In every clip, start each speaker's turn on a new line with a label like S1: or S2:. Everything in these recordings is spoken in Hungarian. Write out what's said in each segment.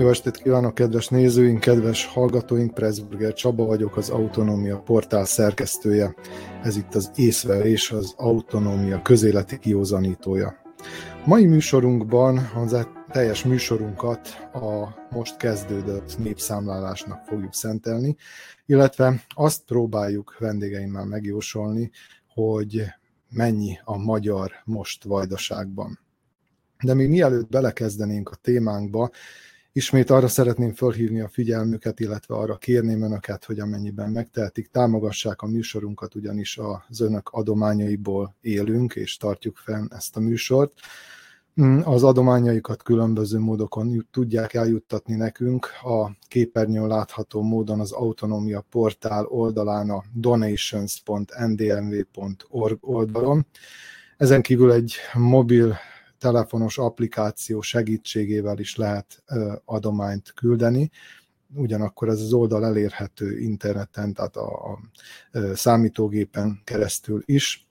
S1: Jó estét kívánok, kedves nézőink, kedves hallgatóink! Pressburger Csaba vagyok, az Autonómia portál szerkesztője. Ez itt az észve és az Autonómia közéleti kiózanítója. Mai műsorunkban az teljes műsorunkat a most kezdődött népszámlálásnak fogjuk szentelni, illetve azt próbáljuk vendégeimmel megjósolni, hogy mennyi a magyar most vajdaságban. De még mielőtt belekezdenénk a témánkba, Ismét arra szeretném felhívni a figyelmüket, illetve arra kérném önöket, hogy amennyiben megtehetik, támogassák a műsorunkat, ugyanis az önök adományaiból élünk, és tartjuk fenn ezt a műsort. Az adományaikat különböző módokon tudják eljuttatni nekünk. A képernyőn látható módon az Autonómia portál oldalán a donations.ndmv.org oldalon. Ezen kívül egy mobil telefonos applikáció segítségével is lehet adományt küldeni, ugyanakkor ez az oldal elérhető interneten, tehát a, a számítógépen keresztül is.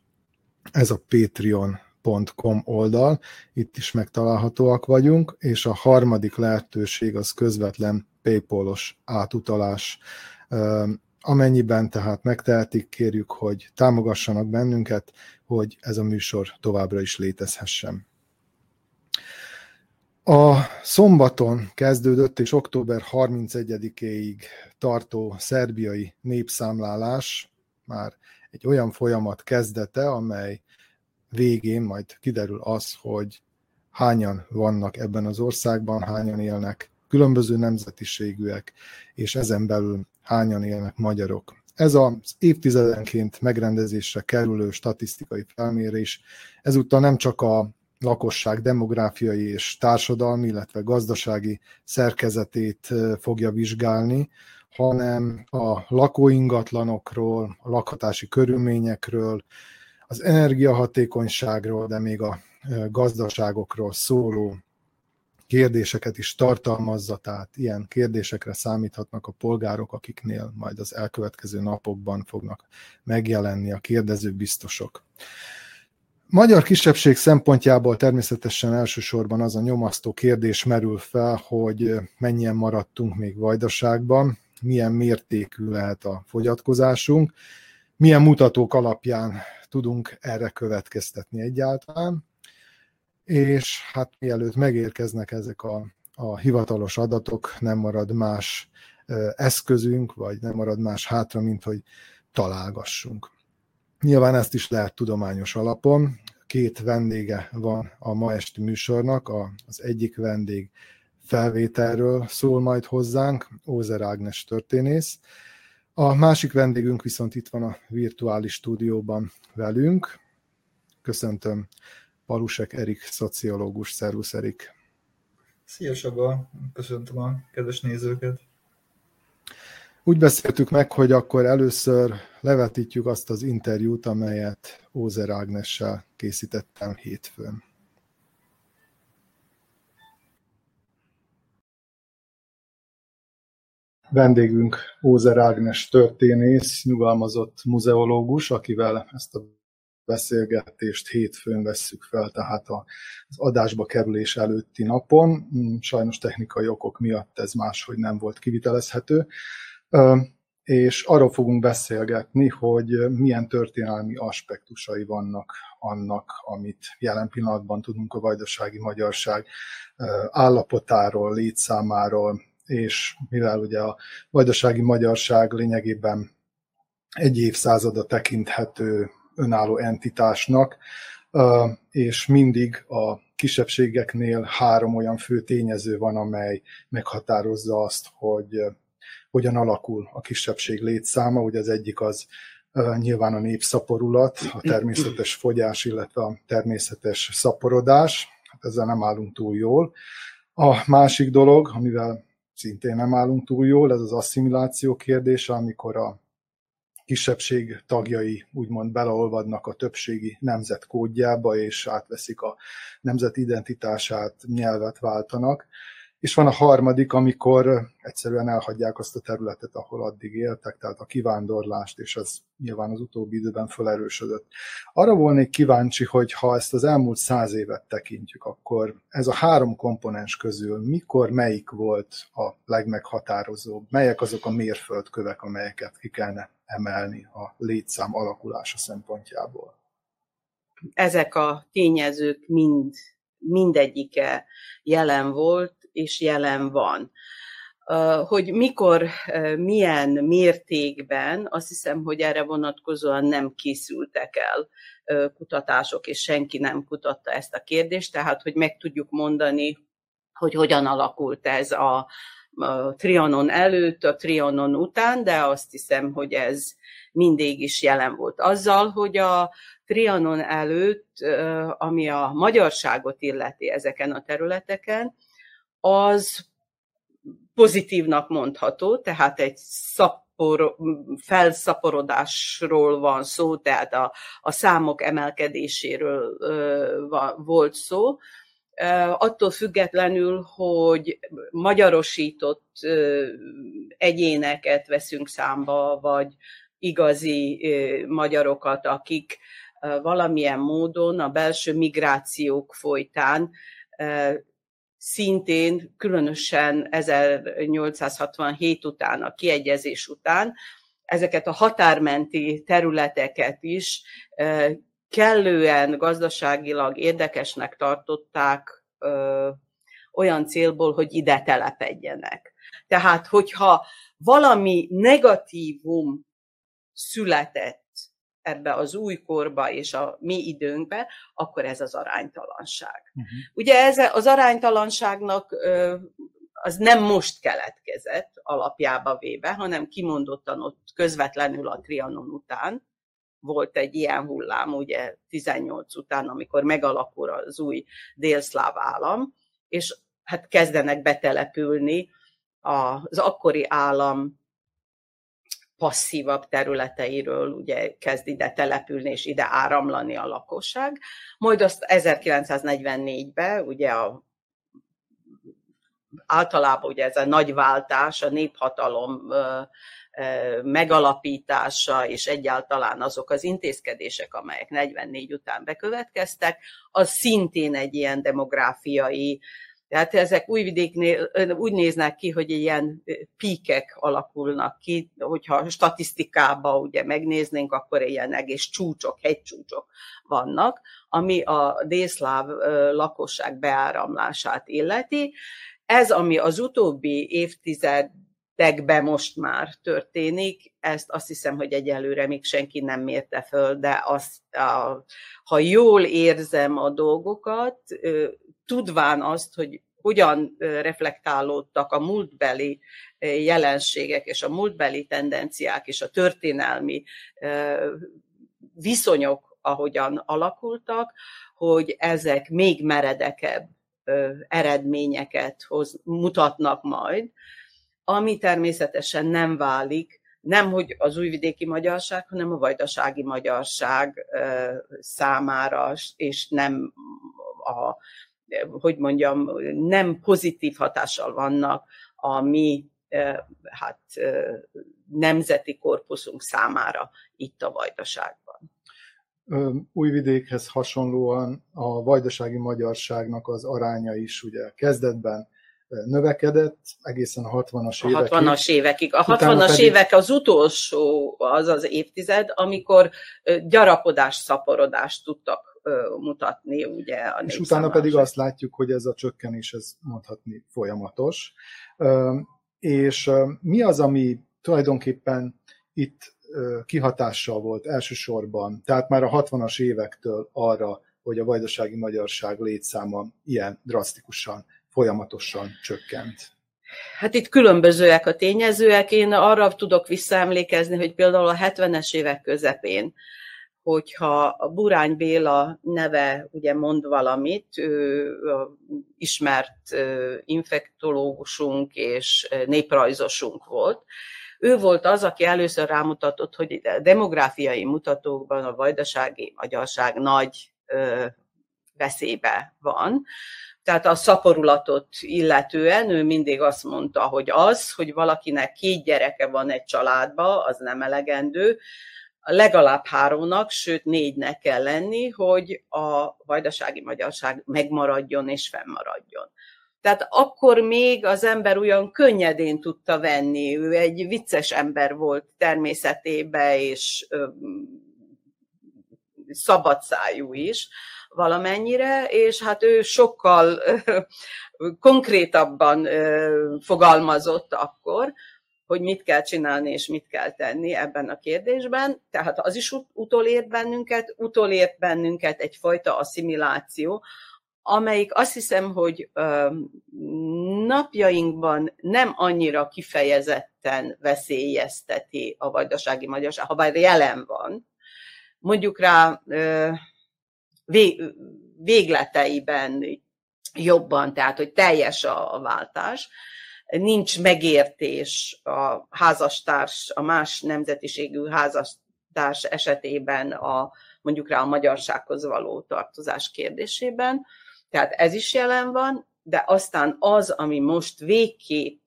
S1: Ez a patreon.com oldal, itt is megtalálhatóak vagyunk, és a harmadik lehetőség az közvetlen Paypal-os átutalás. Amennyiben tehát megtehetik, kérjük, hogy támogassanak bennünket, hogy ez a műsor továbbra is létezhessen. A szombaton kezdődött és október 31-éig tartó szerbiai népszámlálás már egy olyan folyamat kezdete, amely végén majd kiderül az, hogy hányan vannak ebben az országban, hányan élnek különböző nemzetiségűek, és ezen belül hányan élnek magyarok. Ez az évtizedenként megrendezésre kerülő statisztikai felmérés ezúttal nem csak a lakosság demográfiai és társadalmi, illetve gazdasági szerkezetét fogja vizsgálni, hanem a lakóingatlanokról, a lakhatási körülményekről, az energiahatékonyságról, de még a gazdaságokról szóló kérdéseket is tartalmazza, tehát ilyen kérdésekre számíthatnak a polgárok, akiknél majd az elkövetkező napokban fognak megjelenni a kérdező biztosok. Magyar kisebbség szempontjából természetesen elsősorban az a nyomasztó kérdés merül fel, hogy mennyien maradtunk még vajdaságban, milyen mértékű lehet a fogyatkozásunk, milyen mutatók alapján tudunk erre következtetni egyáltalán, és hát mielőtt megérkeznek ezek a, a hivatalos adatok, nem marad más eszközünk, vagy nem marad más hátra, mint hogy találgassunk. Nyilván ezt is lehet tudományos alapon. Két vendége van a ma esti műsornak. Az egyik vendég felvételről szól majd hozzánk, Ózer Ágnes történész. A másik vendégünk viszont itt van a virtuális stúdióban velünk. Köszöntöm Palusek Erik, szociológus. Szervusz Erik!
S2: Szia Saba! Köszöntöm a kedves nézőket!
S1: Úgy beszéltük meg, hogy akkor először levetítjük azt az interjút, amelyet Ózer Ágnessel készítettem hétfőn. Vendégünk Ózer Ágnes történész, nyugalmazott muzeológus, akivel ezt a beszélgetést hétfőn vesszük fel, tehát az adásba kerülés előtti napon. Sajnos technikai okok miatt ez máshogy nem volt kivitelezhető és arról fogunk beszélgetni, hogy milyen történelmi aspektusai vannak annak, amit jelen pillanatban tudunk a vajdasági magyarság állapotáról, létszámáról, és mivel ugye a vajdasági magyarság lényegében egy évszázada tekinthető önálló entitásnak, és mindig a kisebbségeknél három olyan fő tényező van, amely meghatározza azt, hogy hogyan alakul a kisebbség létszáma. Ugye az egyik az nyilván a népszaporulat, a természetes fogyás, illetve a természetes szaporodás. Hát ezzel nem állunk túl jól. A másik dolog, amivel szintén nem állunk túl jól, ez az asszimiláció kérdése, amikor a kisebbség tagjai úgymond beleolvadnak a többségi nemzet kódjába, és átveszik a nemzet identitását, nyelvet váltanak és van a harmadik, amikor egyszerűen elhagyják azt a területet, ahol addig éltek, tehát a kivándorlást, és ez nyilván az utóbbi időben felerősödött. Arra volnék kíváncsi, hogy ha ezt az elmúlt száz évet tekintjük, akkor ez a három komponens közül mikor melyik volt a legmeghatározóbb? Melyek azok a mérföldkövek, amelyeket ki kellene emelni a létszám alakulása szempontjából?
S3: Ezek a tényezők mind mindegyike jelen volt és jelen van. Hogy mikor, milyen mértékben, azt hiszem, hogy erre vonatkozóan nem készültek el kutatások, és senki nem kutatta ezt a kérdést, tehát hogy meg tudjuk mondani, hogy hogyan alakult ez a, a Trianon előtt, a Trianon után, de azt hiszem, hogy ez mindig is jelen volt. Azzal, hogy a Trianon előtt, ami a magyarságot illeti ezeken a területeken, az pozitívnak mondható, tehát egy szapor, felszaporodásról van szó, tehát a, a számok emelkedéséről ö, volt szó. Attól függetlenül, hogy magyarosított ö, egyéneket veszünk számba, vagy igazi ö, magyarokat, akik valamilyen módon a belső migrációk folytán szintén különösen 1867 után, a kiegyezés után, ezeket a határmenti területeket is kellően gazdaságilag érdekesnek tartották olyan célból, hogy ide telepedjenek. Tehát, hogyha valami negatívum született ebbe az új korba és a mi időnkbe, akkor ez az aránytalanság. Uh-huh. Ugye ez az aránytalanságnak az nem most keletkezett alapjába véve, hanem kimondottan ott közvetlenül a Trianon után volt egy ilyen hullám, ugye 18 után, amikor megalakul az új délszláv állam, és hát kezdenek betelepülni az akkori állam passzívabb területeiről ugye kezd ide települni és ide áramlani a lakosság. Majd azt 1944-ben ugye a általában ugye ez a nagy váltás, a néphatalom megalapítása, és egyáltalán azok az intézkedések, amelyek 44 után bekövetkeztek, az szintén egy ilyen demográfiai tehát ezek újvidéknél úgy néznek ki, hogy ilyen píkek alakulnak ki, hogyha statisztikába ugye megnéznénk, akkor ilyen egész csúcsok, hegycsúcsok vannak, ami a délszláv lakosság beáramlását illeti. Ez, ami az utóbbi évtizedekben most már történik, ezt azt hiszem, hogy egyelőre még senki nem mérte föl, de azt, ha jól érzem a dolgokat, tudván azt, hogy hogyan reflektálódtak a múltbeli jelenségek és a múltbeli tendenciák és a történelmi viszonyok, ahogyan alakultak, hogy ezek még meredekebb eredményeket hoz, mutatnak majd, ami természetesen nem válik, nem hogy az újvidéki magyarság, hanem a vajdasági magyarság számára, és nem a hogy mondjam, nem pozitív hatással vannak a mi hát, nemzeti korpuszunk számára itt a Vajdaságban.
S1: Újvidékhez hasonlóan a vajdasági magyarságnak az aránya is ugye kezdetben növekedett egészen a 60-as évekig.
S3: A 60-as évekig. A 60-as pedig... évek az utolsó az az évtized, amikor gyarapodás, szaporodást tudtak mutatni ugye a
S1: És utána pedig azt látjuk, hogy ez a csökkenés, ez mondhatni folyamatos. És mi az, ami tulajdonképpen itt kihatással volt elsősorban, tehát már a 60-as évektől arra, hogy a vajdasági magyarság létszáma ilyen drasztikusan, folyamatosan csökkent?
S3: Hát itt különbözőek a tényezőek. Én arra tudok visszaemlékezni, hogy például a 70-es évek közepén hogyha Burány Béla neve ugye mond valamit, ő ismert infektológusunk és néprajzosunk volt, ő volt az, aki először rámutatott, hogy a demográfiai mutatókban a vajdasági magyarság nagy veszélybe van. Tehát a szaporulatot illetően ő mindig azt mondta, hogy az, hogy valakinek két gyereke van egy családba, az nem elegendő, legalább háromnak, sőt négynek kell lenni, hogy a vajdasági magyarság megmaradjon és fennmaradjon. Tehát akkor még az ember olyan könnyedén tudta venni, ő egy vicces ember volt természetébe, és szabadszájú is valamennyire, és hát ő sokkal konkrétabban fogalmazott akkor, hogy mit kell csinálni és mit kell tenni ebben a kérdésben. Tehát az is utolért bennünket, utolért bennünket egyfajta asszimiláció, amelyik azt hiszem, hogy napjainkban nem annyira kifejezetten veszélyezteti a vajdasági magyarság, ha bár jelen van. Mondjuk rá végleteiben jobban, tehát hogy teljes a váltás, nincs megértés a házastárs, a más nemzetiségű házastárs esetében a mondjuk rá a magyarsághoz való tartozás kérdésében. Tehát ez is jelen van, de aztán az, ami most végképp,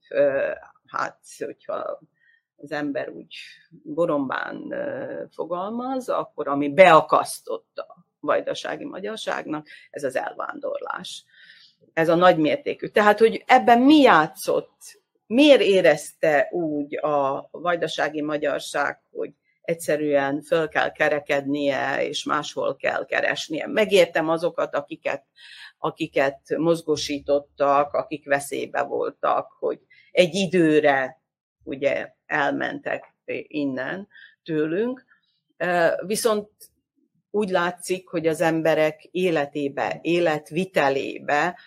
S3: hát hogyha az ember úgy borombán fogalmaz, akkor ami beakasztott a vajdasági magyarságnak, ez az elvándorlás. Ez a nagymértékű. Tehát, hogy ebben mi játszott, miért érezte úgy a vajdasági magyarság, hogy egyszerűen föl kell kerekednie, és máshol kell keresnie. Megértem azokat, akiket, akiket mozgósítottak, akik veszélybe voltak, hogy egy időre ugye elmentek innen tőlünk, viszont úgy látszik, hogy az emberek életébe, életvitelébe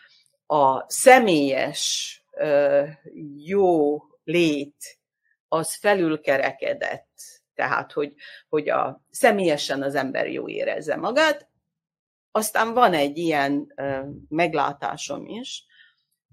S3: a személyes jó lét az felülkerekedett. Tehát, hogy, hogy a, személyesen az ember jó érezze magát. Aztán van egy ilyen meglátásom is,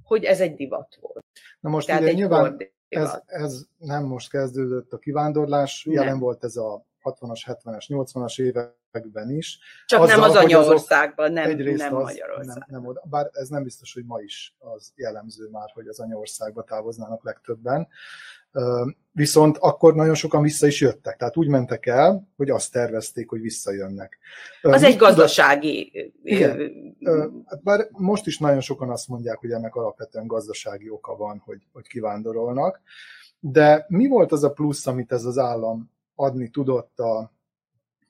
S3: hogy ez egy divat volt.
S1: Na most Tehát ugye nyilván ez, ez nem most kezdődött a kivándorlás, nem. jelen volt ez a 60-as, 70-es, 80-as években is.
S3: Csak azzal, nem az anyaországban, nem, nem Magyarország.
S1: Nem, nem oda. Bár ez nem biztos, hogy ma is az jellemző már, hogy az anyaországba távoznának legtöbben. Viszont akkor nagyon sokan vissza is jöttek. Tehát úgy mentek el, hogy azt tervezték, hogy visszajönnek.
S3: Az Mit egy gazdasági...
S1: Igen. Hát bár most is nagyon sokan azt mondják, hogy ennek alapvetően gazdasági oka van, hogy, hogy kivándorolnak. De mi volt az a plusz, amit ez az állam adni tudott a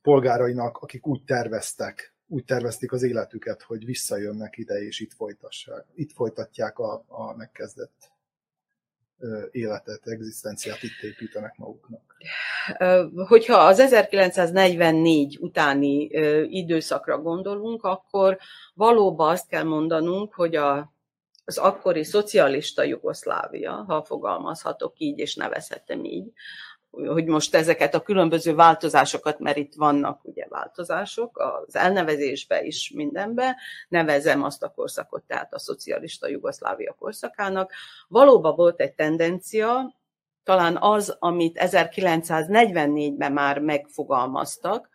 S1: polgárainak, akik úgy terveztek, úgy tervezték az életüket, hogy visszajönnek ide, és itt folytassák, itt folytatják a, a megkezdett életet, egzisztenciát itt építenek maguknak.
S3: Hogyha az 1944 utáni időszakra gondolunk, akkor valóban azt kell mondanunk, hogy a, az akkori szocialista Jugoszlávia, ha fogalmazhatok így, és nevezhetem így, hogy most ezeket a különböző változásokat, mert itt vannak ugye változások az elnevezésbe is mindenbe, nevezem azt a korszakot, tehát a szocialista Jugoszlávia korszakának. Valóban volt egy tendencia, talán az, amit 1944-ben már megfogalmaztak,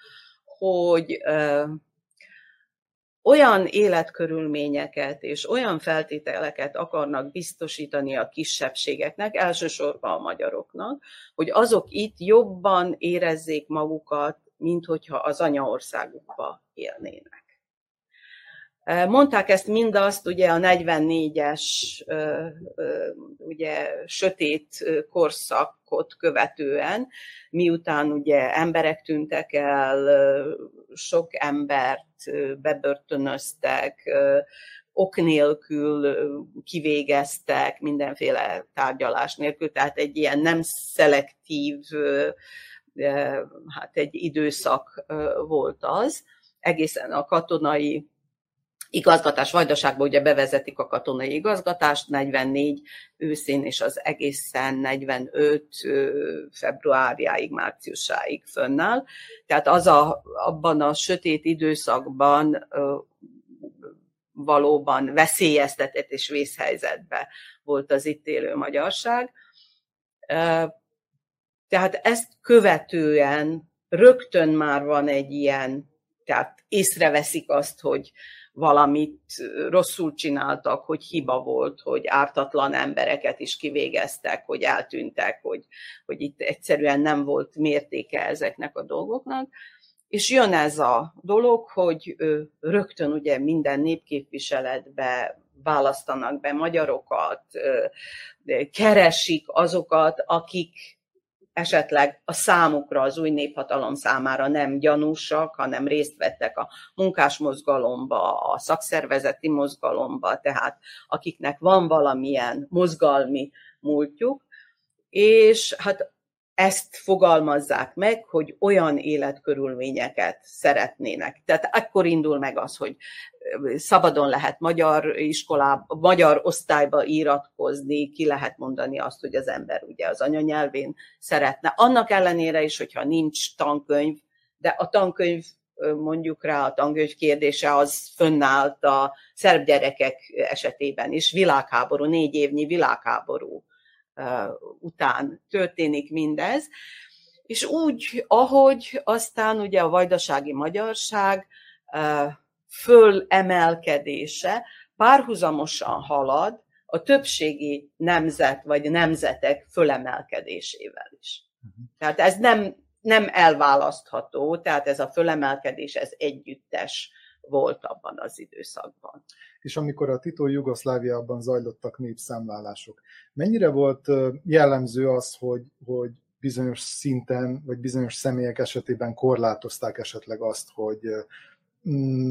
S3: hogy olyan életkörülményeket és olyan feltételeket akarnak biztosítani a kisebbségeknek, elsősorban a magyaroknak, hogy azok itt jobban érezzék magukat, mint hogyha az anyaországukba élnének. Mondták ezt mindazt ugye a 44-es ugye, sötét korszakot követően, miután ugye emberek tűntek el, sok embert bebörtönöztek, ok nélkül kivégeztek, mindenféle tárgyalás nélkül, tehát egy ilyen nem szelektív, hát egy időszak volt az, egészen a katonai igazgatás Vajdaságban ugye bevezetik a katonai igazgatást 44 őszén, és az egészen 45 februárjáig, márciusáig fönnáll. Tehát az a, abban a sötét időszakban valóban veszélyeztetett és vészhelyzetbe volt az itt élő magyarság. Tehát ezt követően rögtön már van egy ilyen tehát észreveszik azt, hogy valamit rosszul csináltak, hogy hiba volt, hogy ártatlan embereket is kivégeztek, hogy eltűntek, hogy, hogy itt egyszerűen nem volt mértéke ezeknek a dolgoknak. És jön ez a dolog, hogy rögtön ugye minden népképviseletbe választanak be magyarokat, keresik azokat, akik esetleg a számukra, az új néphatalom számára nem gyanúsak, hanem részt vettek a munkásmozgalomba, a szakszervezeti mozgalomba, tehát akiknek van valamilyen mozgalmi múltjuk, és hát ezt fogalmazzák meg, hogy olyan életkörülményeket szeretnének. Tehát akkor indul meg az, hogy szabadon lehet magyar iskolába, magyar osztályba íratkozni, ki lehet mondani azt, hogy az ember ugye az anyanyelvén szeretne. Annak ellenére is, hogyha nincs tankönyv, de a tankönyv mondjuk rá a tankönyv kérdése az fönnállt a szerb gyerekek esetében is, világháború, négy évnyi világháború után történik mindez, és úgy, ahogy aztán ugye a vajdasági magyarság fölemelkedése párhuzamosan halad a többségi nemzet vagy nemzetek fölemelkedésével is. Uh-huh. Tehát ez nem, nem elválasztható, tehát ez a fölemelkedés, ez együttes volt abban az időszakban.
S1: És amikor a Tito Jugoszláviában zajlottak népszámlálások, mennyire volt jellemző az, hogy, hogy bizonyos szinten, vagy bizonyos személyek esetében korlátozták esetleg azt, hogy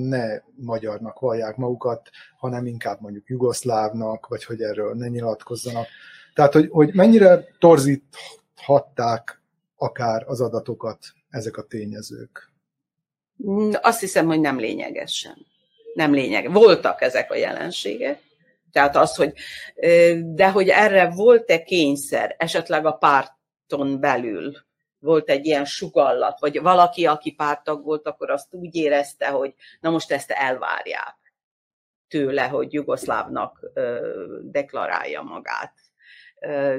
S1: ne magyarnak vallják magukat, hanem inkább mondjuk jugoszlávnak, vagy hogy erről ne nyilatkozzanak. Tehát, hogy, hogy mennyire torzíthatták akár az adatokat ezek a tényezők?
S3: Azt hiszem, hogy nem lényegesen. Nem lényeg. Voltak ezek a jelenségek, tehát az, hogy, de hogy erre volt-e kényszer, esetleg a párton belül, volt egy ilyen sugallat, vagy valaki, aki pártag volt, akkor azt úgy érezte, hogy na most ezt elvárják tőle, hogy jugoszlávnak deklarálja magát.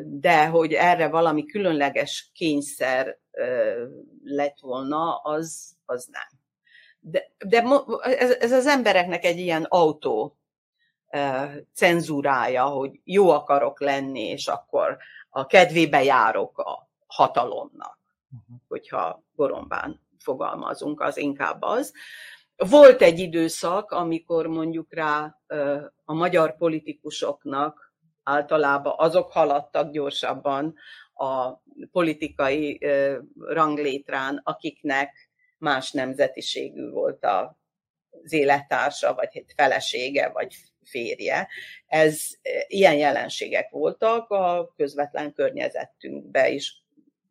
S3: De hogy erre valami különleges kényszer lett volna, az, az nem. De, de ez, ez az embereknek egy ilyen autó cenzúrája, hogy jó akarok lenni, és akkor a kedvébe járok a hatalomnak uh-huh. hogyha gorombán fogalmazunk, az inkább az. Volt egy időszak, amikor mondjuk rá a magyar politikusoknak általában azok haladtak gyorsabban a politikai ranglétrán, akiknek más nemzetiségű volt az élettársa, vagy felesége, vagy férje. Ez ilyen jelenségek voltak a közvetlen környezetünkbe is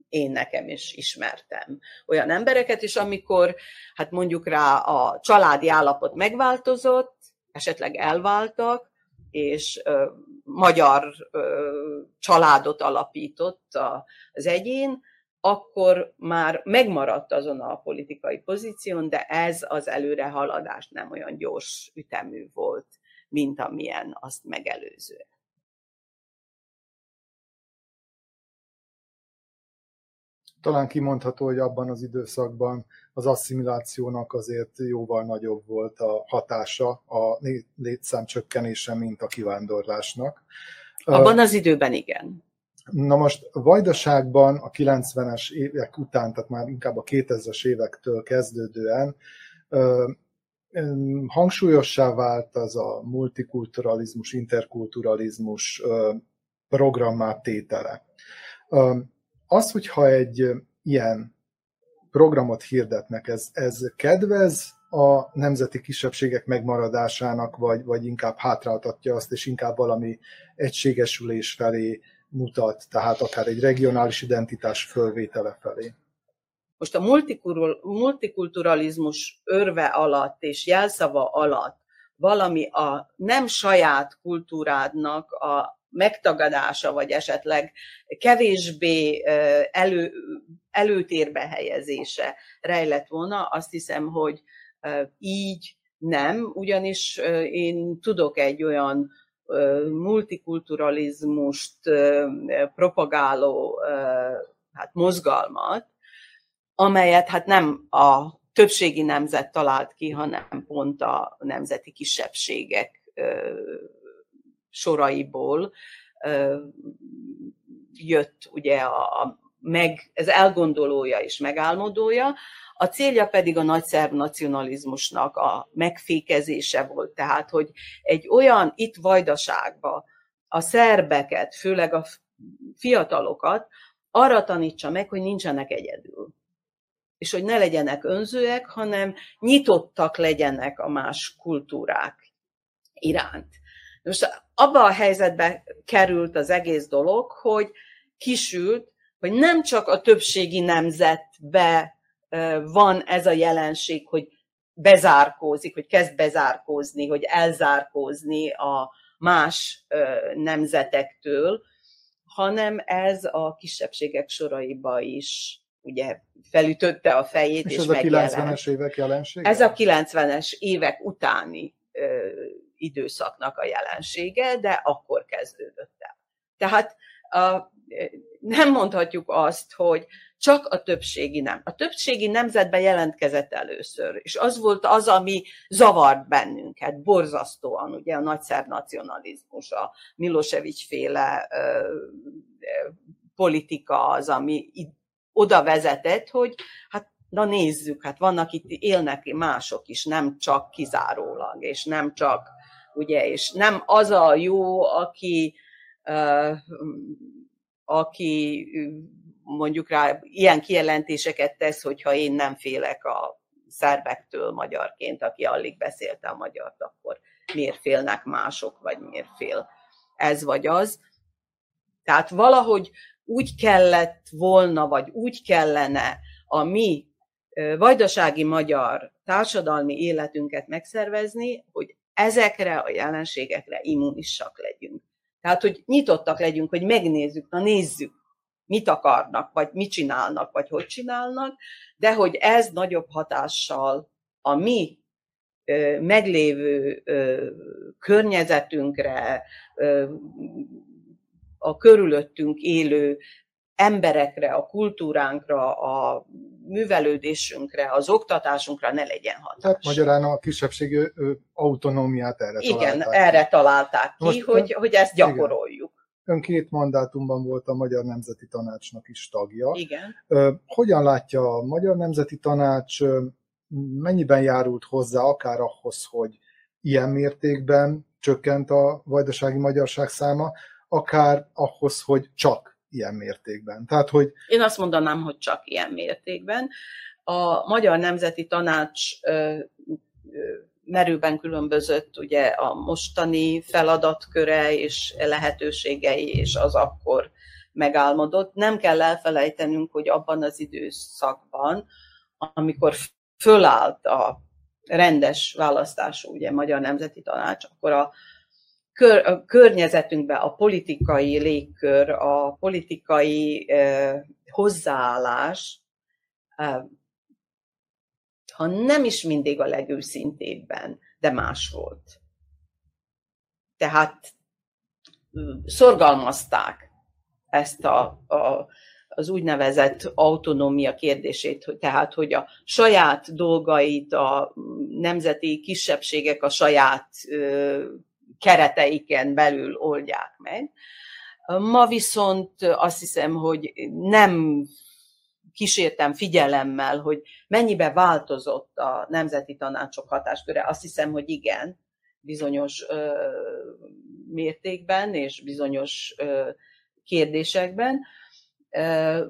S3: én nekem is ismertem olyan embereket, és amikor hát mondjuk rá a családi állapot megváltozott, esetleg elváltak, és ö, magyar ö, családot alapított a, az egyén, akkor már megmaradt azon a politikai pozíción, de ez az előrehaladás nem olyan gyors ütemű volt, mint amilyen azt megelőzően.
S1: talán kimondható, hogy abban az időszakban az asszimilációnak azért jóval nagyobb volt a hatása, a létszám csökkenése, mint a kivándorlásnak.
S3: Abban az időben igen.
S1: Na most Vajdaságban a 90-es évek után, tehát már inkább a 2000-es évektől kezdődően hangsúlyossá vált az a multikulturalizmus, interkulturalizmus programmá tétele. Az, hogyha egy ilyen programot hirdetnek, ez, ez kedvez a nemzeti kisebbségek megmaradásának, vagy, vagy inkább hátráltatja azt, és inkább valami egységesülés felé mutat, tehát akár egy regionális identitás fölvétele felé.
S3: Most a multikulturalizmus örve alatt és jelszava alatt valami a nem saját kultúrádnak a megtagadása, vagy esetleg kevésbé elő, előtérbe helyezése rejlett volna, azt hiszem, hogy így nem, ugyanis én tudok egy olyan multikulturalizmust propagáló hát mozgalmat, amelyet hát nem a többségi nemzet talált ki, hanem pont a nemzeti kisebbségek soraiból jött ugye a, meg, ez elgondolója és megálmodója, a célja pedig a nagyszerb nacionalizmusnak a megfékezése volt, tehát, hogy egy olyan itt vajdaságba a szerbeket, főleg a fiatalokat arra tanítsa meg, hogy nincsenek egyedül. És hogy ne legyenek önzőek, hanem nyitottak legyenek a más kultúrák iránt. Most abba a helyzetbe került az egész dolog, hogy kisült, hogy nem csak a többségi nemzetbe van ez a jelenség, hogy bezárkózik, hogy kezd bezárkózni, hogy elzárkózni a más nemzetektől, hanem ez a kisebbségek soraiba is ugye felütötte a fejét,
S1: és, és ez a 90-es évek jelensége?
S3: Ez a 90-es évek utáni ö, időszaknak a jelensége, de akkor kezdődött el. Tehát a, nem mondhatjuk azt, hogy csak a többségi nem. A többségi nemzetben jelentkezett először, és az volt az, ami zavart bennünket, borzasztóan, ugye a nagyszerb nacionalizmus, a Milosevic féle ö, politika az, ami oda vezetett, hogy hát na nézzük, hát vannak itt, élnek mások is, nem csak kizárólag, és nem csak, ugye, és nem az a jó, aki, uh, aki mondjuk rá ilyen kijelentéseket tesz, hogyha én nem félek a szerbektől magyarként, aki alig beszélte a magyart, akkor miért félnek mások, vagy miért fél ez vagy az. Tehát valahogy úgy kellett volna, vagy úgy kellene a mi vajdasági magyar társadalmi életünket megszervezni, hogy ezekre a jelenségekre immunisak legyünk. Tehát, hogy nyitottak legyünk, hogy megnézzük, na nézzük, mit akarnak, vagy mit csinálnak, vagy hogy csinálnak, de hogy ez nagyobb hatással a mi ö, meglévő ö, környezetünkre, ö, a körülöttünk élő emberekre, a kultúránkra, a művelődésünkre, az oktatásunkra ne legyen hatás.
S1: Tehát magyarán a kisebbségi autonómiát erre
S3: Igen,
S1: találták.
S3: erre találták ki, Most, hogy, hogy ezt gyakoroljuk.
S1: Ön két mandátumban volt a Magyar Nemzeti Tanácsnak is tagja.
S3: Igen.
S1: Hogyan látja a Magyar Nemzeti Tanács, mennyiben járult hozzá akár ahhoz, hogy ilyen mértékben csökkent a vajdasági magyarság száma, akár ahhoz, hogy csak ilyen mértékben. Tehát, hogy...
S3: Én azt mondanám, hogy csak ilyen mértékben. A Magyar Nemzeti Tanács merőben különbözött ugye a mostani feladatköre és lehetőségei, és az akkor megálmodott. Nem kell elfelejtenünk, hogy abban az időszakban, amikor fölállt a rendes választású ugye Magyar Nemzeti Tanács, akkor a, kör, a környezetünkben a politikai légkör, a politikai eh, hozzáállás eh, ha nem is mindig a legőszintébben, de más volt. Tehát szorgalmazták ezt a, a, az úgynevezett autonómia kérdését, hogy, tehát hogy a saját dolgait a nemzeti kisebbségek a saját ö, kereteiken belül oldják meg. Ma viszont azt hiszem, hogy nem kísértem figyelemmel, hogy mennyibe változott a nemzeti tanácsok hatásköre. Azt hiszem, hogy igen, bizonyos ö, mértékben és bizonyos ö, kérdésekben. Ö,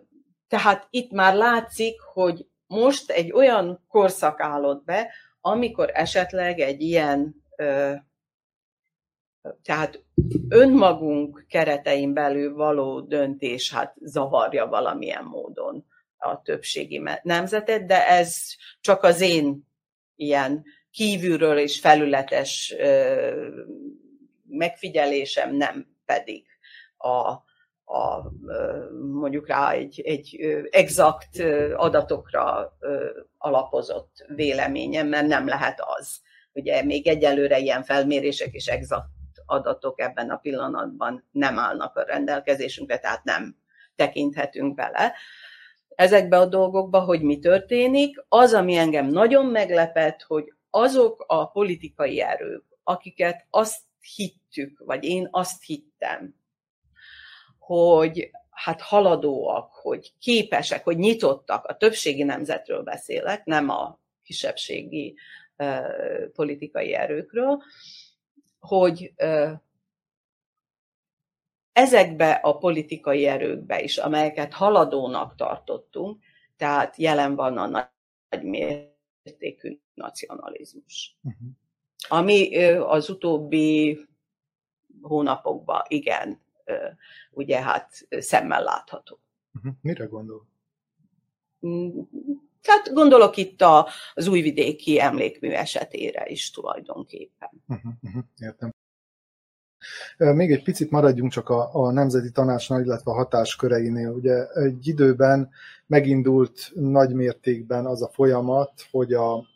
S3: tehát itt már látszik, hogy most egy olyan korszak állott be, amikor esetleg egy ilyen, ö, tehát önmagunk keretein belül való döntés hát zavarja valamilyen módon a többségi nemzetet, de ez csak az én ilyen kívülről és felületes megfigyelésem, nem pedig a, a mondjuk rá egy, egy exakt adatokra alapozott véleményem, mert nem lehet az. Ugye még egyelőre ilyen felmérések és exakt adatok ebben a pillanatban nem állnak a rendelkezésünkre, tehát nem tekinthetünk bele ezekbe a dolgokba, hogy mi történik. Az, ami engem nagyon meglepett, hogy azok a politikai erők, akiket azt hittük, vagy én azt hittem, hogy hát haladóak, hogy képesek, hogy nyitottak, a többségi nemzetről beszélek, nem a kisebbségi politikai erőkről, hogy ezekbe a politikai erőkbe is, amelyeket haladónak tartottunk, tehát jelen van a nagy mértékű nacionalizmus. Uh-huh. Ami az utóbbi hónapokban igen, ugye hát szemmel látható.
S1: Uh-huh. Mire gondol?
S3: Tehát gondolok itt az újvidéki emlékmű esetére is tulajdonképpen.
S1: Uh-huh, uh-huh, értem. Még egy picit maradjunk csak a, a Nemzeti Tanácsnál, illetve a hatásköreinél. Ugye egy időben megindult nagy mértékben az a folyamat, hogy a,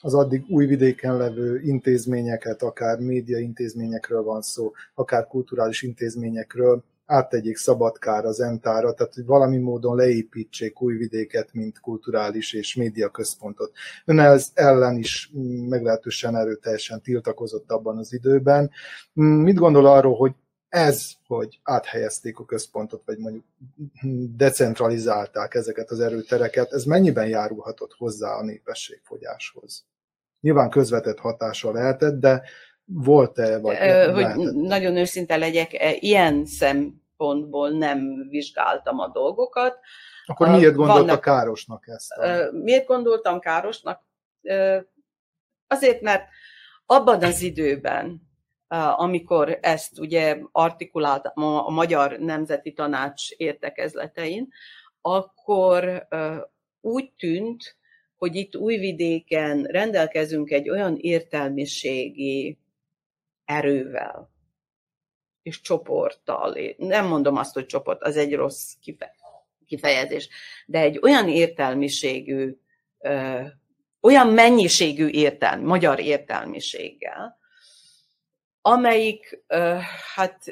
S1: az addig újvidéken levő intézményeket, akár média intézményekről van szó, akár kulturális intézményekről, áttegyék Szabadkára, az Entára, tehát hogy valami módon leépítsék Újvidéket, mint kulturális és média központot. Ön ez ellen is meglehetősen erőteljesen tiltakozott abban az időben. Mit gondol arról, hogy ez, hogy áthelyezték a központot, vagy mondjuk decentralizálták ezeket az erőtereket, ez mennyiben járulhatott hozzá a népességfogyáshoz? Nyilván közvetett hatása lehetett, de volt-e? Vagy
S3: hogy lehetett? nagyon őszinte legyek, e, ilyen szempontból nem vizsgáltam a dolgokat.
S1: Akkor miért gondolta Vannak, károsnak ezt? A...
S3: Miért gondoltam károsnak? Azért, mert abban az időben, amikor ezt ugye artikuláltam a Magyar Nemzeti Tanács értekezletein, akkor úgy tűnt, hogy itt Újvidéken rendelkezünk egy olyan értelmiségi erővel és csoporttal. Nem mondom azt, hogy csoport, az egy rossz kifejezés, de egy olyan értelmiségű, olyan mennyiségű értelmi, magyar értelmiséggel, amelyik hát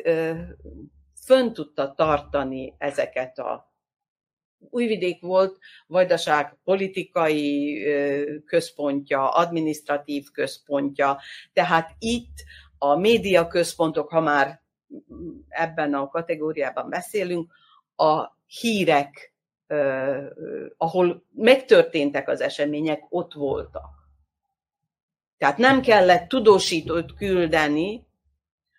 S3: fönn tudta tartani ezeket a Újvidék volt Vajdaság politikai központja, administratív központja, tehát itt a média központok, ha már ebben a kategóriában beszélünk, a hírek, ahol megtörténtek az események, ott voltak. Tehát nem kellett tudósítót küldeni,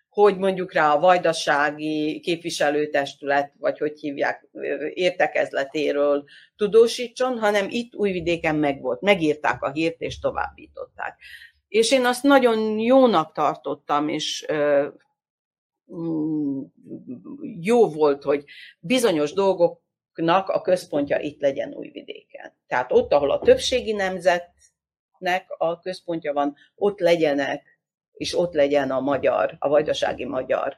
S3: hogy mondjuk rá a vajdasági képviselőtestület, vagy hogy hívják, értekezletéről tudósítson, hanem itt Újvidéken megvolt. Megírták a hírt, és továbbították. És én azt nagyon jónak tartottam, és mm, jó volt, hogy bizonyos dolgoknak a központja itt legyen Újvidéken. Tehát ott, ahol a többségi nemzetnek a központja van, ott legyenek és ott legyen a magyar, a vajdasági magyar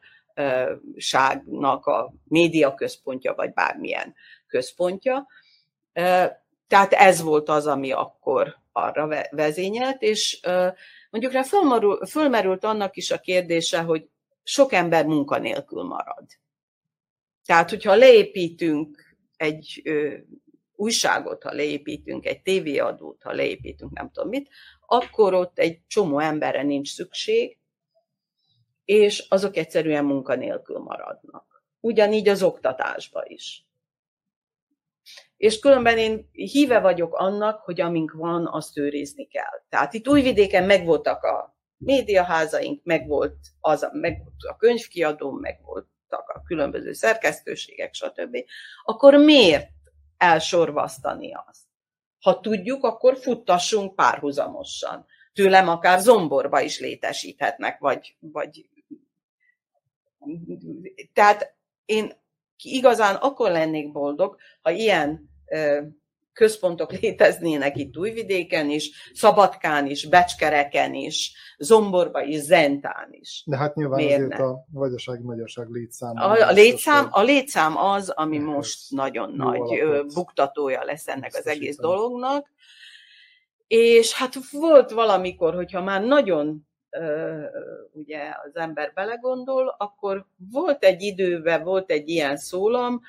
S3: ságnak a média központja, vagy bármilyen központja. Tehát ez volt az, ami akkor arra vezényelt, és mondjuk rá fölmerült, fölmerült annak is a kérdése, hogy sok ember munkanélkül marad. Tehát, hogyha leépítünk egy újságot, ha leépítünk, egy tévéadót, ha leépítünk, nem tudom mit, akkor ott egy csomó emberre nincs szükség, és azok egyszerűen munkanélkül maradnak. Ugyanígy az oktatásba is. És különben én híve vagyok annak, hogy amink van, azt őrizni kell. Tehát itt Újvidéken megvoltak a médiaházaink, megvolt az, megvolt a könyvkiadó, megvoltak a különböző szerkesztőségek, stb. Akkor miért elsorvasztani azt? Ha tudjuk, akkor futtassunk párhuzamosan. Tőlem akár zomborba is létesíthetnek, vagy, vagy tehát én igazán akkor lennék boldog, ha ilyen központok léteznének itt Újvidéken is, Szabadkán is, Becskereken is, Zomborba is, Zentán is.
S1: De hát nyilván Miért azért ne? a vajdasági magyarság létszám.
S3: A, a, létszám, a létszám az, ami most nagyon nagy alapot. buktatója lesz ennek az egész dolognak. És hát volt valamikor, hogyha már nagyon ugye az ember belegondol, akkor volt egy időben, volt egy ilyen szólam,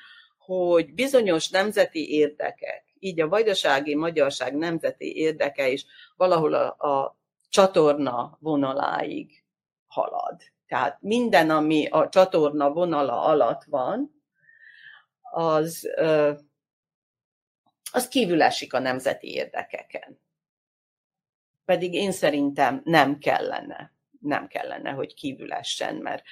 S3: hogy bizonyos nemzeti érdekek, így a vajdasági magyarság nemzeti érdeke is valahol a, a csatorna vonaláig halad. Tehát minden, ami a csatorna vonala alatt van, az, az kívül esik a nemzeti érdekeken. Pedig én szerintem nem kellene, nem kellene, hogy kívül essen, mert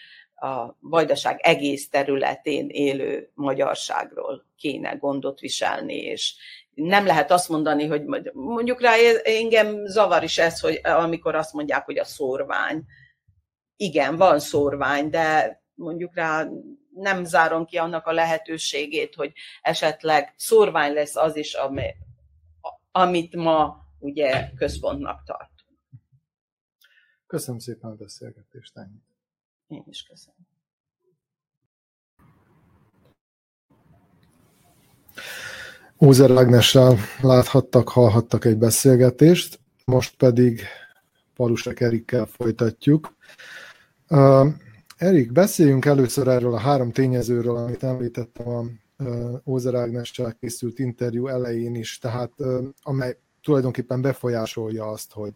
S3: a vajdaság egész területén élő magyarságról kéne gondot viselni, és nem lehet azt mondani, hogy mondjuk rá engem zavar is ez, hogy amikor azt mondják, hogy a szórvány. Igen, van szórvány, de mondjuk rá nem zárom ki annak a lehetőségét, hogy esetleg szórvány lesz az is, ami, amit ma ugye központnak tart.
S1: Köszönöm szépen a beszélgetést, ennyit.
S3: Én is köszönöm.
S1: Ózer Ágnessel láthattak, hallhattak egy beszélgetést, most pedig Palusek Erikkel folytatjuk. Uh, Erik, beszéljünk először erről a három tényezőről, amit említettem a uh, Ózer Ágnessel készült interjú elején is, tehát amely tulajdonképpen befolyásolja azt, hogy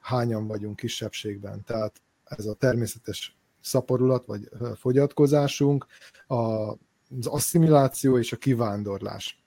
S1: hányan vagyunk kisebbségben. Tehát ez a természetes szaporulat vagy fogyatkozásunk, az asszimiláció és a kivándorlás.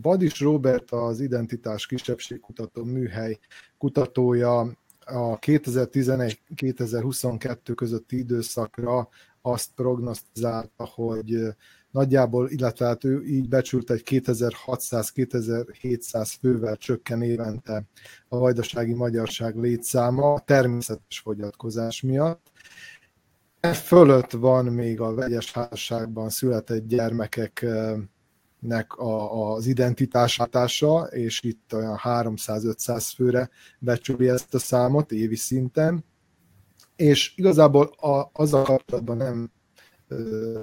S1: Badis Robert az Identitás Kisebbségkutató műhely kutatója a 2011-2022 közötti időszakra azt prognosztizálta, hogy nagyjából, illetve hát ő így becsült egy 2600-2700 fővel csökken évente a vajdasági magyarság létszáma a természetes fogyatkozás miatt. E fölött van még a vegyes házasságban született gyermekeknek a, az identitásítása, és itt olyan 300-500 főre becsüli ezt a számot évi szinten. És igazából a, azzal kapcsolatban nem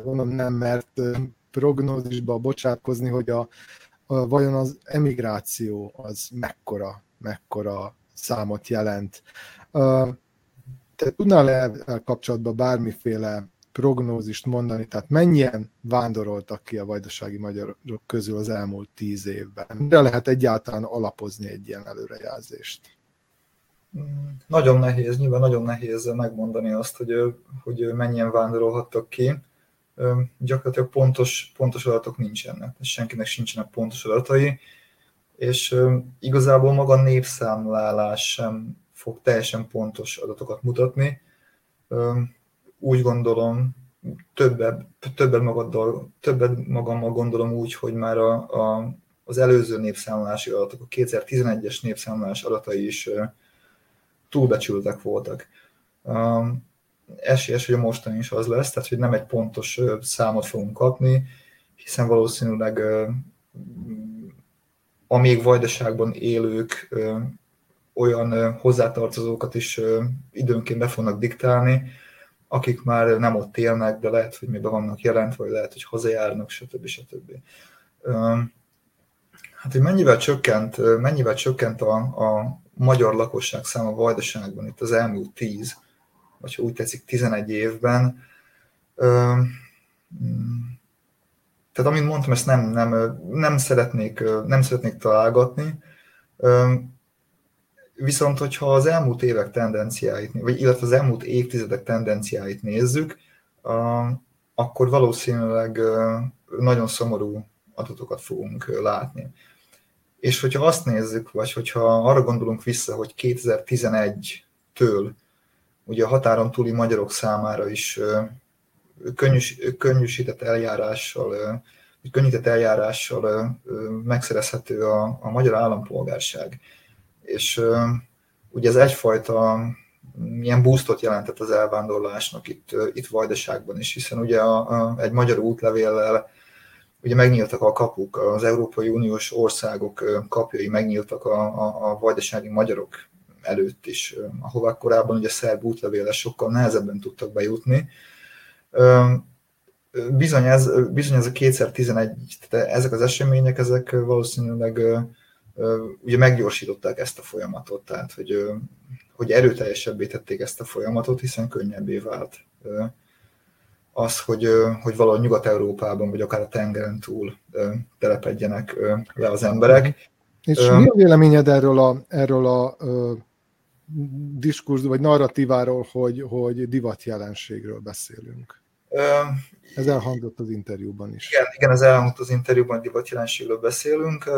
S1: mondom nem mert prognózisba bocsátkozni, hogy a, a, vajon az emigráció az mekkora, mekkora számot jelent. Te tudnál-e kapcsolatban bármiféle prognózist mondani, tehát mennyien vándoroltak ki a vajdasági magyarok közül az elmúlt tíz évben? De lehet egyáltalán alapozni egy ilyen előrejelzést?
S2: Nagyon nehéz, nyilván nagyon nehéz megmondani azt, hogy, hogy mennyien vándorolhattak ki. Gyakorlatilag pontos, pontos adatok nincsenek, senkinek sincsenek pontos adatai, és igazából maga a népszámlálás sem fog teljesen pontos adatokat mutatni. Úgy gondolom, többet, többet, magaddal, többet magammal gondolom úgy, hogy már a, a, az előző népszámlálási adatok, a 2011-es népszámlálás adatai is túlbecsültek voltak. Um, esélyes, hogy a mostani is az lesz, tehát hogy nem egy pontos számot fogunk kapni, hiszen valószínűleg a még vajdaságban élők olyan hozzátartozókat is időnként be fognak diktálni, akik már nem ott élnek, de lehet, hogy még be vannak jelent, vagy lehet, hogy hazajárnak, stb. stb. Hát, hogy mennyivel csökkent, mennyivel csökkent a, a magyar lakosság száma Vajdaságban itt az elmúlt 10, vagy ha úgy tetszik 11 évben. Tehát amint mondtam, ezt nem, nem, nem, szeretnék, nem szeretnék találgatni. Viszont, hogyha az elmúlt évek tendenciáit, vagy illetve az elmúlt évtizedek tendenciáit nézzük, akkor valószínűleg nagyon szomorú adatokat fogunk látni. És hogyha azt nézzük, vagy hogyha arra gondolunk vissza, hogy 2011-től ugye a határon túli magyarok számára is könnyűs, könnyűsített eljárással, könnyített eljárással megszerezhető a, a magyar állampolgárság. És ugye ez egyfajta milyen boostot jelentett az elvándorlásnak itt, itt Vajdaságban is, hiszen ugye a, a, egy magyar útlevéllel ugye megnyíltak a kapuk, az Európai Uniós országok kapjai megnyíltak a, a, a vajdasági magyarok előtt is, ahová korábban ugye szerb útlevéles sokkal nehezebben tudtak bejutni. Bizony ez, bizony ez a 2011, tehát ezek az események, ezek valószínűleg ugye meggyorsították ezt a folyamatot, tehát hogy, hogy erőteljesebbé tették ezt a folyamatot, hiszen könnyebbé vált az, hogy, hogy valahol Nyugat-Európában, vagy akár a tengeren túl telepedjenek le az emberek.
S1: És mi a véleményed erről a, erről a diskurz, vagy narratíváról, hogy, hogy divat jelenségről beszélünk? Ez elhangzott az interjúban is.
S2: Igen, igen ez elhangzott az interjúban, hogy divat jelenségről beszélünk.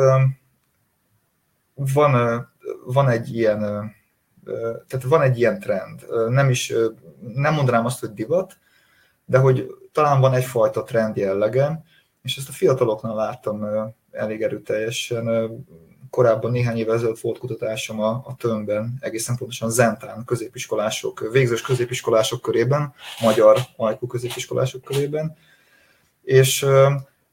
S2: Van, van egy ilyen tehát van egy ilyen trend. Nem is, nem mondanám azt, hogy divat, de hogy talán van egyfajta trend jellege, és ezt a fiataloknál láttam elég erőteljesen. Korábban néhány évvel ezelőtt volt kutatásom a, a Tömben, egészen pontosan Zentán középiskolások, végzős középiskolások körében, magyar ajkú középiskolások körében, és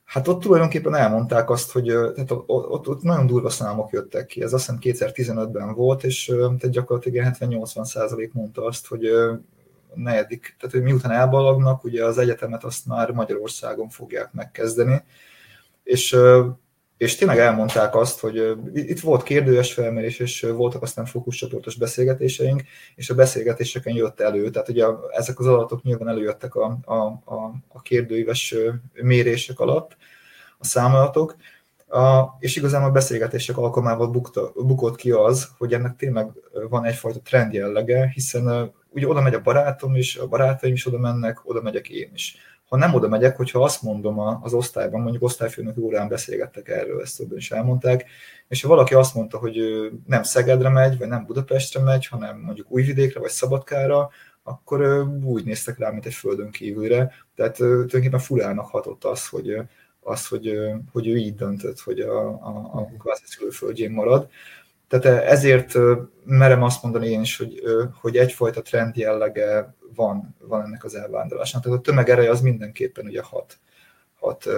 S2: hát ott tulajdonképpen elmondták azt, hogy tehát ott, ott nagyon durva számok jöttek ki. Ez azt hiszem 2015-ben volt, és tehát gyakorlatilag 70-80 százalék mondta azt, hogy negyedik, tehát hogy miután elbalagnak, ugye az egyetemet azt már Magyarországon fogják megkezdeni, és, és tényleg elmondták azt, hogy itt volt kérdőes felmérés, és voltak aztán fókuszcsoportos beszélgetéseink, és a beszélgetéseken jött elő, tehát ugye ezek az adatok nyilván előjöttek a, a, a, a kérdőíves mérések alatt, a számolatok, a, és igazán a beszélgetések alkalmával bukta, bukott ki az, hogy ennek tényleg van egyfajta trend jellege, hiszen ugye oda megy a barátom is, a barátaim is oda mennek, oda megyek én is. Ha nem oda megyek, hogyha azt mondom az osztályban, mondjuk osztályfőnök órán beszélgettek erről, ezt többen is elmondták, és ha valaki azt mondta, hogy nem Szegedre megy, vagy nem Budapestre megy, hanem mondjuk Újvidékre, vagy Szabadkára, akkor úgy néztek rá, mint egy földön kívülre. Tehát tulajdonképpen fulának hatott az, hogy, az, hogy, hogy ő így döntött, hogy a, a, a kvázi szülőföldjén marad. Tehát ezért merem azt mondani én is, hogy, hogy egyfajta trend jellege van, van ennek az elvándorlásnak. Tehát a tömegereje az mindenképpen ugye hat, hat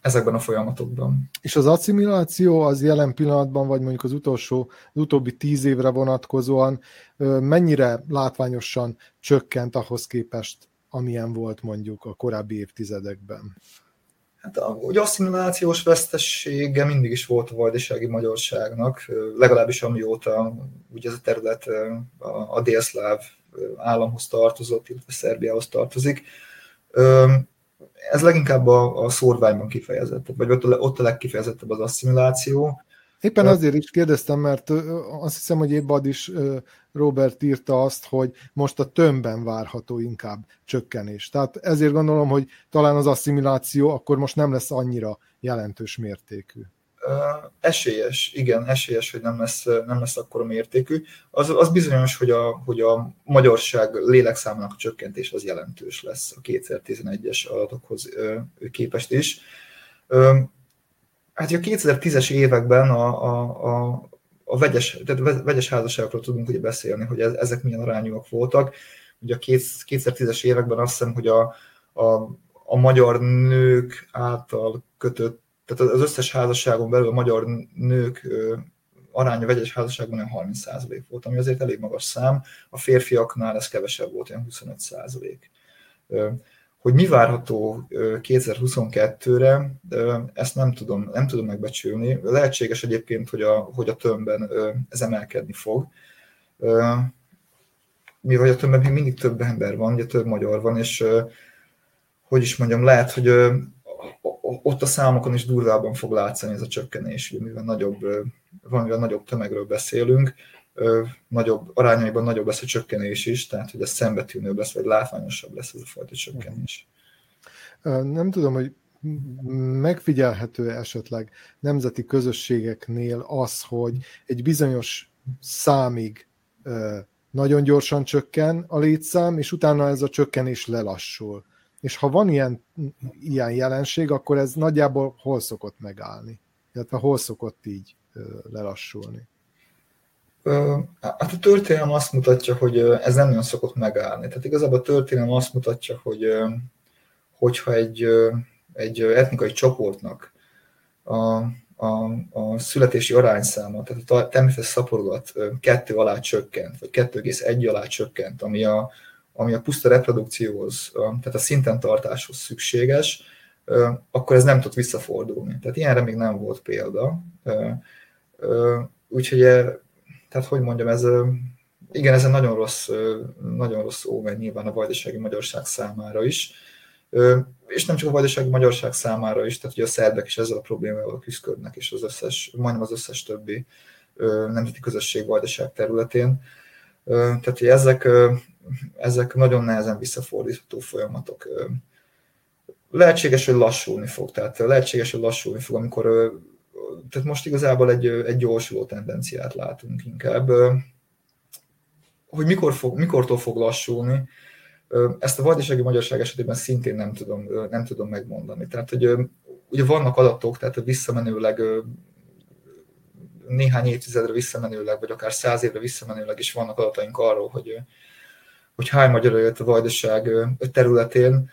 S2: ezekben a folyamatokban.
S1: És az asszimiláció az jelen pillanatban, vagy mondjuk az utolsó, az utóbbi tíz évre vonatkozóan mennyire látványosan csökkent ahhoz képest, amilyen volt mondjuk a korábbi évtizedekben?
S2: Hát hogy asszimilációs vesztessége mindig is volt a vajdasági magyarságnak, legalábbis amióta ugye ez a terület a délszláv államhoz tartozott, illetve Szerbiához tartozik. Ez leginkább a, a szórványban kifejezett, vagy ott a, ott a legkifejezettebb az asszimiláció.
S1: Éppen azért is kérdeztem, mert azt hiszem, hogy épp is Robert írta azt, hogy most a tömbben várható inkább csökkenés. Tehát ezért gondolom, hogy talán az asszimiláció akkor most nem lesz annyira jelentős mértékű.
S2: Esélyes, igen, esélyes, hogy nem lesz, nem lesz akkora mértékű. Az, az bizonyos, hogy a, hogy a magyarság lélekszámának a csökkentés az jelentős lesz a 2011-es adatokhoz képest is. Hát a 2010-es években a, a, a, a vegyes, tehát vegyes házasságokról tudunk ugye beszélni, hogy ezek milyen arányúak voltak. Ugye a 2010-es években azt hiszem, hogy a, a, a magyar nők által kötött, tehát az összes házasságon belül a magyar nők aránya vegyes házasságban olyan 30% volt, ami azért elég magas szám, a férfiaknál ez kevesebb volt, olyan 25% hogy mi várható 2022-re, ezt nem tudom, nem tudom megbecsülni. Lehetséges egyébként, hogy a, hogy a tömbben ez emelkedni fog. Mivel a tömbben még mindig több ember van, ugye több magyar van, és hogy is mondjam, lehet, hogy ott a számokon is durvában fog látszani ez a csökkenés, mivel nagyobb, valamivel nagyobb tömegről beszélünk, nagyobb, arányaiban nagyobb lesz a csökkenés is, tehát hogy ez szembetűnőbb lesz, vagy látványosabb lesz ez a fajta csökkenés.
S1: Nem tudom, hogy megfigyelhető esetleg nemzeti közösségeknél az, hogy egy bizonyos számig nagyon gyorsan csökken a létszám, és utána ez a csökkenés lelassul. És ha van ilyen, ilyen jelenség, akkor ez nagyjából hol szokott megállni? Illetve hol szokott így lelassulni?
S2: Hát a történelem azt mutatja, hogy ez nem nagyon szokott megállni. Tehát igazából a történelem azt mutatja, hogy hogyha egy, egy etnikai csoportnak a, a, a születési arányszáma, tehát a természetes szaporulat kettő alá csökkent, vagy 2,1 alá csökkent, ami a, ami a puszta reprodukcióhoz, tehát a szinten tartáshoz szükséges, akkor ez nem tud visszafordulni. Tehát ilyenre még nem volt példa. Úgyhogy tehát hogy mondjam, ez igen, ez egy nagyon rossz, nagyon rossz ómen nyilván a vajdasági magyarság számára is. és nem csak a vajdasági magyarság számára is, tehát hogy a szerbek is ezzel a problémával küzdködnek, és az összes, majdnem az összes többi nemzeti közösség vajdaság területén. Tehát, hogy ezek, ezek nagyon nehezen visszafordítható folyamatok. Lehetséges, hogy lassulni fog, tehát lehetséges, hogy lassulni fog, amikor tehát most igazából egy, egy gyorsuló tendenciát látunk inkább. Hogy mikor fog, mikortól fog lassulni, ezt a vajdasági magyarság esetében szintén nem tudom, nem tudom megmondani. Tehát, hogy ugye vannak adatok, tehát visszamenőleg néhány évtizedre visszamenőleg, vagy akár száz évre visszamenőleg is vannak adataink arról, hogy, hogy hány magyar élt a vajdaság területén.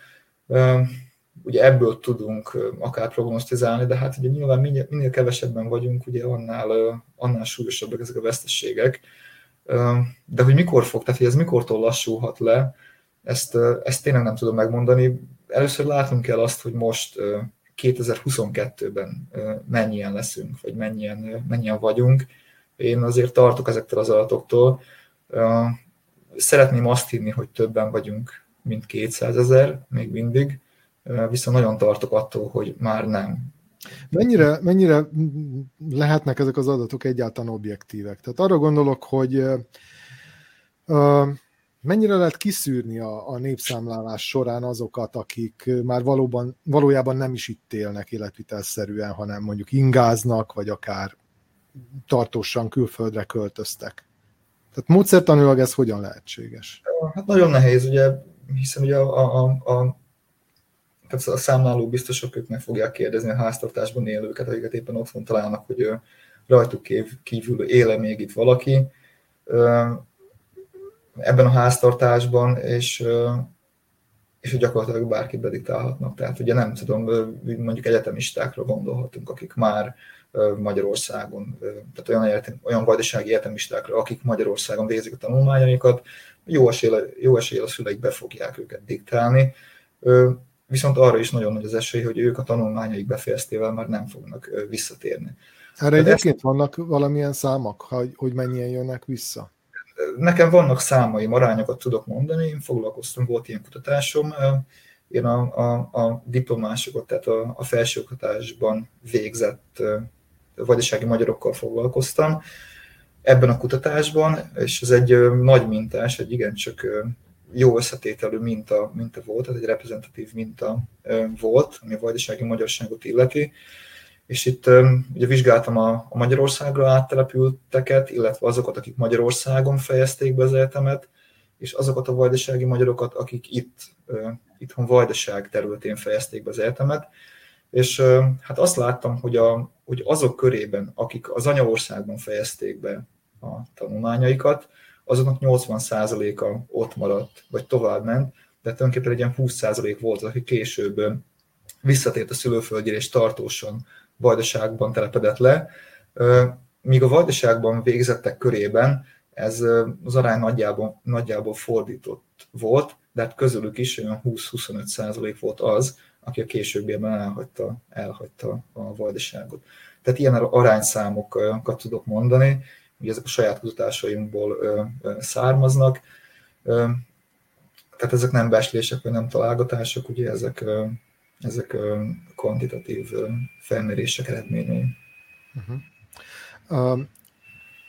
S2: Ugye ebből tudunk akár prognosztizálni, de hát ugye nyilván minél, minél kevesebben vagyunk, ugye annál, annál súlyosabbak ezek a veszteségek. De hogy mikor fog, tehát hogy ez mikortól lassulhat le, ezt, ezt tényleg nem tudom megmondani. Először látnunk kell azt, hogy most 2022-ben mennyien leszünk, vagy mennyien, mennyien vagyunk. Én azért tartok ezektől az adatoktól. Szeretném azt hinni, hogy többen vagyunk, mint 200 ezer, még mindig, viszont nagyon tartok attól, hogy már nem.
S1: Mennyire, mennyire lehetnek ezek az adatok egyáltalán objektívek? Tehát arra gondolok, hogy Mennyire lehet kiszűrni a, a népszámlálás során azokat, akik már valóban, valójában nem is itt élnek életvitelszerűen, hanem mondjuk ingáznak, vagy akár tartósan külföldre költöztek? Tehát módszertanilag ez hogyan lehetséges?
S2: Hát nagyon nehéz, ugye, hiszen ugye a, a, a, tehát a számláló biztosok ők meg fogják kérdezni a háztartásban élőket, akiket éppen otthon találnak, hogy rajtuk kívül éle még itt valaki ebben a háztartásban, és, és gyakorlatilag bárki bediktálhatnak. Tehát ugye nem tudom, mondjuk egyetemistákra gondolhatunk, akik már Magyarországon, tehát olyan, egyetem, olyan vajdasági egyetemistákra, akik Magyarországon végzik a tanulmányaikat, jó esélye, jó esélye a szüleik be fogják őket diktálni, viszont arra is nagyon nagy az esély, hogy ők a tanulmányaik befejeztével már nem fognak visszatérni.
S1: Erre egyébként ezt... vannak valamilyen számok, hogy, mennyien jönnek vissza?
S2: nekem vannak számaim, arányokat tudok mondani, én foglalkoztam, volt ilyen kutatásom, én a, a, a diplomásokat, tehát a, a felsőoktatásban végzett vajdasági magyarokkal foglalkoztam ebben a kutatásban, és ez egy nagy mintás, egy igencsak jó összetételű minta, minta volt, tehát egy reprezentatív minta volt, ami a vajdasági magyarságot illeti. És itt ugye vizsgáltam a, a Magyarországra áttelepülteket, illetve azokat, akik Magyarországon fejezték be az egyetemet, és azokat a vajdasági magyarokat, akik itt, itthon vajdaság területén fejezték be az egyetemet, és hát azt láttam, hogy, a, hogy azok körében, akik az anyaországban fejezték be a tanulmányaikat, azoknak 80%-a ott maradt, vagy tovább ment, de tulajdonképpen egy ilyen 20% volt, aki később visszatért a szülőföldjére, és tartósan vajdaságban telepedett le, míg a vajdaságban végzettek körében ez az arány nagyjából, nagyjából fordított volt, de hát közülük is olyan 20-25 százalék volt az, aki a későbbiekben elhagyta, elhagyta a vajdaságot. Tehát ilyen arányszámokat tudok mondani, hogy ezek a saját kutatásainkból származnak. Tehát ezek nem beslések, vagy nem találgatások, ugye ezek ezek kvantitatív felmérések eredményei.
S1: Uh-huh.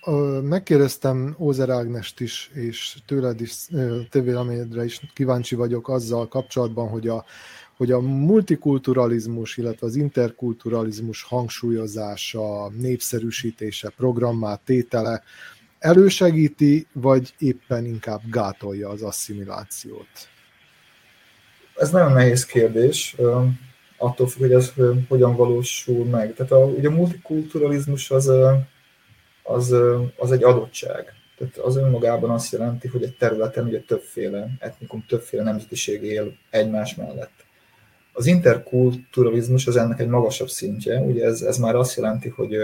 S1: Uh, megkérdeztem Ózer Ágnest is, és tőled is, te is kíváncsi vagyok azzal kapcsolatban, hogy a, hogy a multikulturalizmus, illetve az interkulturalizmus hangsúlyozása, népszerűsítése, programmá tétele elősegíti, vagy éppen inkább gátolja az asszimilációt?
S2: ez nagyon nehéz kérdés, attól függ, hogy ez hogyan valósul meg. Tehát a, ugye a multikulturalizmus az, az, az egy adottság. Tehát az önmagában azt jelenti, hogy egy területen ugye többféle etnikum, többféle nemzetiség él egymás mellett. Az interkulturalizmus az ennek egy magasabb szintje, ugye ez, ez már azt jelenti, hogy,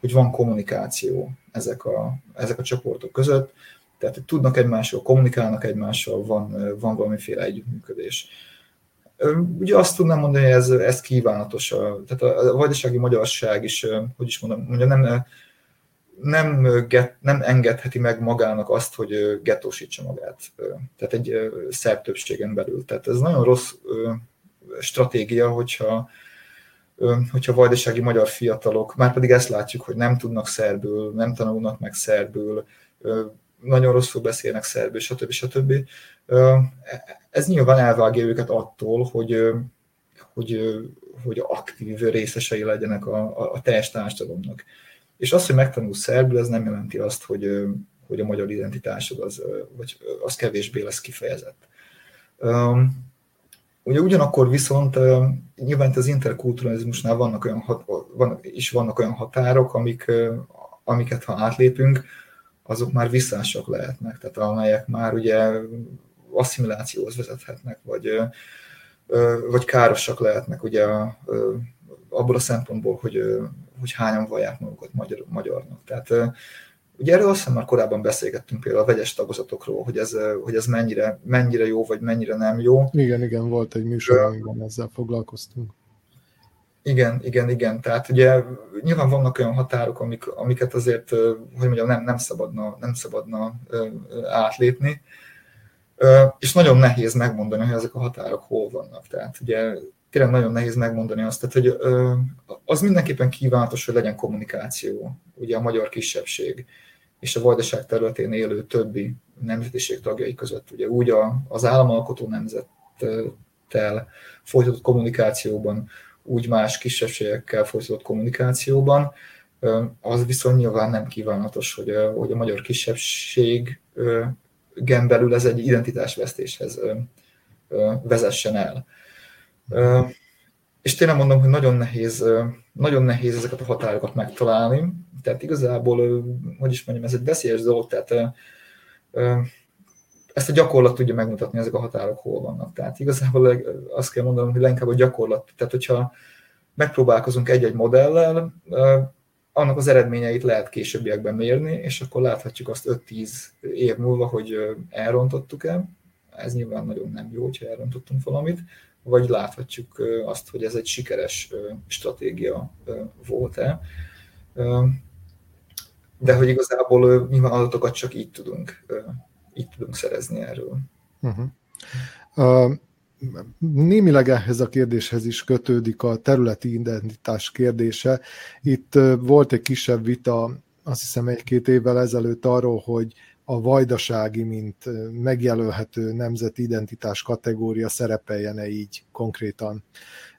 S2: hogy van kommunikáció ezek a, ezek a csoportok között, tehát hogy tudnak egymással, kommunikálnak egymással, van, van valamiféle együttműködés. Ugye azt tudnám mondani, hogy ez, ez kívánatos. Tehát a, a vajdasági magyarság is, hogy is mondom, mondja, nem, nem, get, nem engedheti meg magának azt, hogy gettósítsa magát. Tehát egy szerb többségen belül. Tehát ez nagyon rossz, stratégia, hogyha hogyha vajdasági magyar fiatalok, már pedig ezt látjuk, hogy nem tudnak szerbül, nem tanulnak meg szerbül, nagyon rosszul beszélnek szerbül, stb. stb. Ez nyilván elvágja őket attól, hogy, hogy, hogy aktív részesei legyenek a, a, teljes társadalomnak. És az, hogy megtanul szerbül, ez nem jelenti azt, hogy, hogy a magyar identitásod az, vagy az kevésbé lesz kifejezett. Ugye ugyanakkor viszont nyilván az interkulturalizmusnál vannak olyan, van, is vannak olyan határok, amik, amiket ha átlépünk, azok már visszások lehetnek, tehát amelyek már ugye asszimilációhoz vezethetnek, vagy, vagy károsak lehetnek ugye abból a szempontból, hogy, hogy hányan vallják magukat magyar, magyarnak. Tehát Ugye erről azt hiszem már korábban beszélgettünk például a vegyes tagozatokról, hogy ez, hogy ez mennyire, mennyire jó, vagy mennyire nem jó.
S1: Igen, igen, volt egy műsor, amiben ezzel foglalkoztunk.
S2: Igen, igen, igen. Tehát ugye nyilván vannak olyan határok, amik, amiket azért, hogy mondjam, nem, nem szabadna, nem szabadna átlépni. És nagyon nehéz megmondani, hogy ezek a határok hol vannak. Tehát ugye tényleg nagyon nehéz megmondani azt, tehát, hogy az mindenképpen kívánatos, hogy legyen kommunikáció, ugye a magyar kisebbség és a vajdaság területén élő többi nemzetiség tagjai között. Ugye úgy a, az államalkotó nemzettel folytatott kommunikációban, úgy más kisebbségekkel folytatott kommunikációban, az viszont nyilván nem kívánatos, hogy hogy a magyar kisebbség gen belül ez egy identitásvesztéshez vezessen el. És tényleg mondom, hogy nagyon nehéz, nagyon nehéz ezeket a határokat megtalálni, tehát igazából, hogy is mondjam, ez egy veszélyes dolog, tehát ezt a gyakorlat tudja megmutatni, ezek a határok hol vannak. Tehát igazából azt kell mondanom, hogy leginkább a gyakorlat. Tehát, hogyha megpróbálkozunk egy-egy modellel, annak az eredményeit lehet későbbiekben mérni, és akkor láthatjuk azt 5-10 év múlva, hogy elrontottuk el. Ez nyilván nagyon nem jó, hogyha elrontottunk valamit, vagy láthatjuk azt, hogy ez egy sikeres stratégia volt-e de hogy igazából nyilván adatokat csak így tudunk, így tudunk szerezni erről. Uh-huh.
S1: Uh, némileg ehhez a kérdéshez is kötődik a területi identitás kérdése. Itt volt egy kisebb vita, azt hiszem egy-két évvel ezelőtt arról, hogy a vajdasági, mint megjelölhető nemzeti identitás kategória szerepeljen-e így konkrétan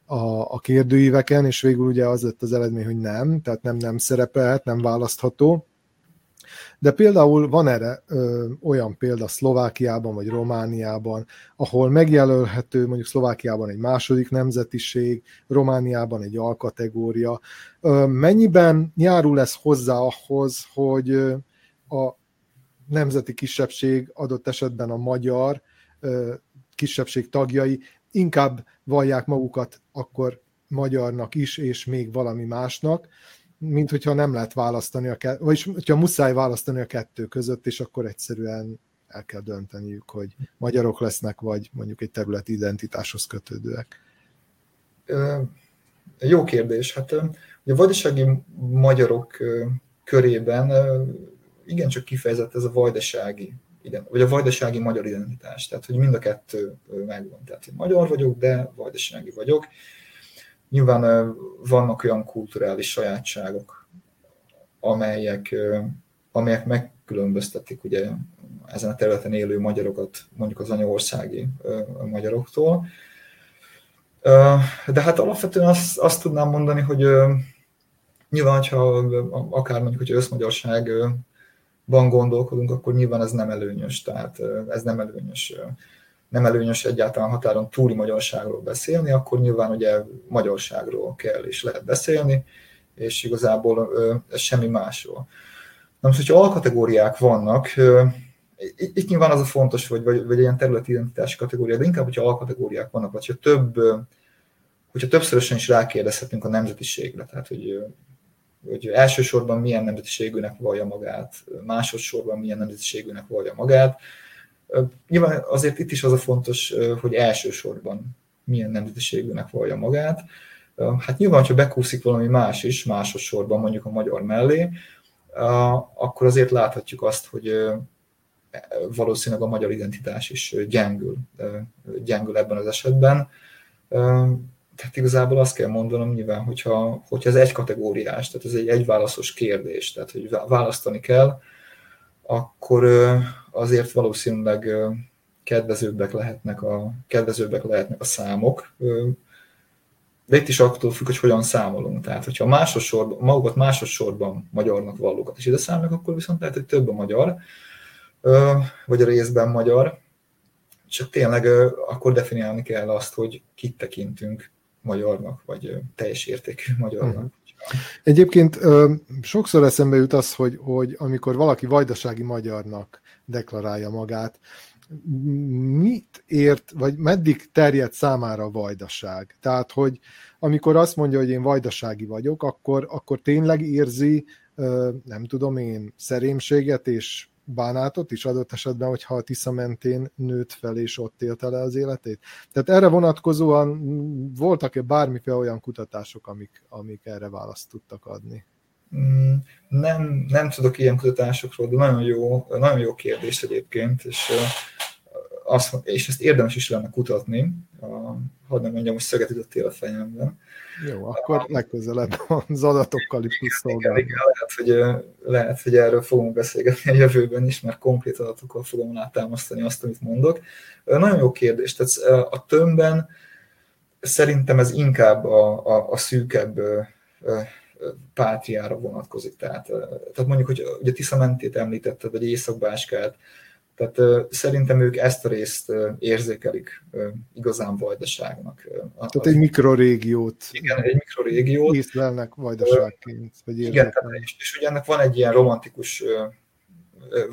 S1: a, a kérdőíveken, és végül ugye az lett az eredmény, hogy nem, tehát nem nem szerepelhet, nem választható. De például van erre ö, olyan példa Szlovákiában vagy Romániában, ahol megjelölhető mondjuk Szlovákiában egy második nemzetiség, Romániában egy alkategória. Ö, mennyiben járul ez hozzá ahhoz, hogy a nemzeti kisebbség, adott esetben a magyar kisebbség tagjai inkább vallják magukat akkor magyarnak is, és még valami másnak, mint hogyha nem lehet választani a kettő, vagyis hogyha muszáj választani a kettő között, és akkor egyszerűen el kell dönteniük, hogy magyarok lesznek, vagy mondjuk egy területi identitáshoz kötődőek.
S2: Jó kérdés. Hát a vajdasági magyarok körében igencsak kifejezett ez a vajdasági, vagy a vajdasági magyar identitás. Tehát, hogy mind a kettő megvan. Tehát, hogy magyar vagyok, de vajdasági vagyok. Nyilván vannak olyan kulturális sajátságok, amelyek, amelyek megkülönböztetik ugye ezen a területen élő magyarokat mondjuk az anyaországi magyaroktól. De hát alapvetően azt, azt tudnám mondani, hogy nyilván, ha akár mondjuk, hogy összmagyarságban gondolkodunk, akkor nyilván ez nem előnyös, tehát ez nem előnyös nem előnyös egyáltalán határon túli magyarságról beszélni, akkor nyilván ugye magyarságról kell és lehet beszélni, és igazából ez semmi másról. Na most, hogyha alkategóriák vannak, itt nyilván az a fontos, vagy, vagy, vagy ilyen területi identitási kategória, de inkább, hogyha alkategóriák vannak, vagy hogyha több, hogyha többszörösen is rákérdezhetünk a nemzetiségre, tehát hogy, hogy elsősorban milyen nemzetiségűnek vallja magát, másodszorban milyen nemzetiségűnek vallja magát, Nyilván azért itt is az a fontos, hogy elsősorban milyen nemzetiségűnek vallja magát. Hát nyilván, ha bekúszik valami más is, másodszorban mondjuk a magyar mellé, akkor azért láthatjuk azt, hogy valószínűleg a magyar identitás is gyengül, gyengül ebben az esetben. Tehát igazából azt kell mondanom nyilván, hogyha, hogyha ez egy kategóriás, tehát ez egy egyválaszos kérdés, tehát hogy választani kell, akkor azért valószínűleg kedvezőbbek lehetnek a, kedvezőbbek lehetnek a számok, de itt is attól függ, hogy hogyan számolunk. Tehát, hogyha másodszorban, magukat másodszorban magyarnak vallókat is ide számolnak, akkor viszont lehet, hogy több a magyar, vagy a részben magyar, csak tényleg akkor definiálni kell azt, hogy kit tekintünk magyarnak, vagy teljes értékű magyarnak. Uh-huh.
S1: Egyébként sokszor eszembe jut az, hogy, hogy amikor valaki vajdasági magyarnak deklarálja magát, mit ért, vagy meddig terjed számára a vajdaság? Tehát, hogy amikor azt mondja, hogy én vajdasági vagyok, akkor, akkor tényleg érzi, nem tudom én, szerémséget és bánátot is adott esetben, hogyha a Tisza mentén nőtt fel és ott élte le az életét. Tehát erre vonatkozóan voltak-e bármiféle olyan kutatások, amik, amik erre választ tudtak adni?
S2: Mm, nem, nem tudok ilyen kutatásokról, de nagyon jó, nagyon jó kérdés egyébként, és azt, és ezt érdemes is lenne kutatni, a, hadd nem mondjam, hogy szöget ütöttél a fejemben.
S1: Jó, akkor legközelebb az adatokkal is tudsz
S2: szolgálni. Igen, lehet, hogy, lehet, hogy erről fogunk beszélgetni a jövőben is, mert konkrét adatokkal fogom látámasztani azt, amit mondok. Nagyon jó kérdés. Tehát a tömbben szerintem ez inkább a, a, a szűkebb pátriára vonatkozik. Tehát, tehát mondjuk, hogy ugye Tisza mentét említetted, vagy Észak-Báskát, tehát szerintem ők ezt a részt érzékelik igazán vajdaságnak.
S1: Tehát egy mikrorégiót.
S2: Igen, egy mikrorégiót.
S1: Észlelnek vajdaságként.
S2: Vagy igen, és, és ugye ennek van egy ilyen romantikus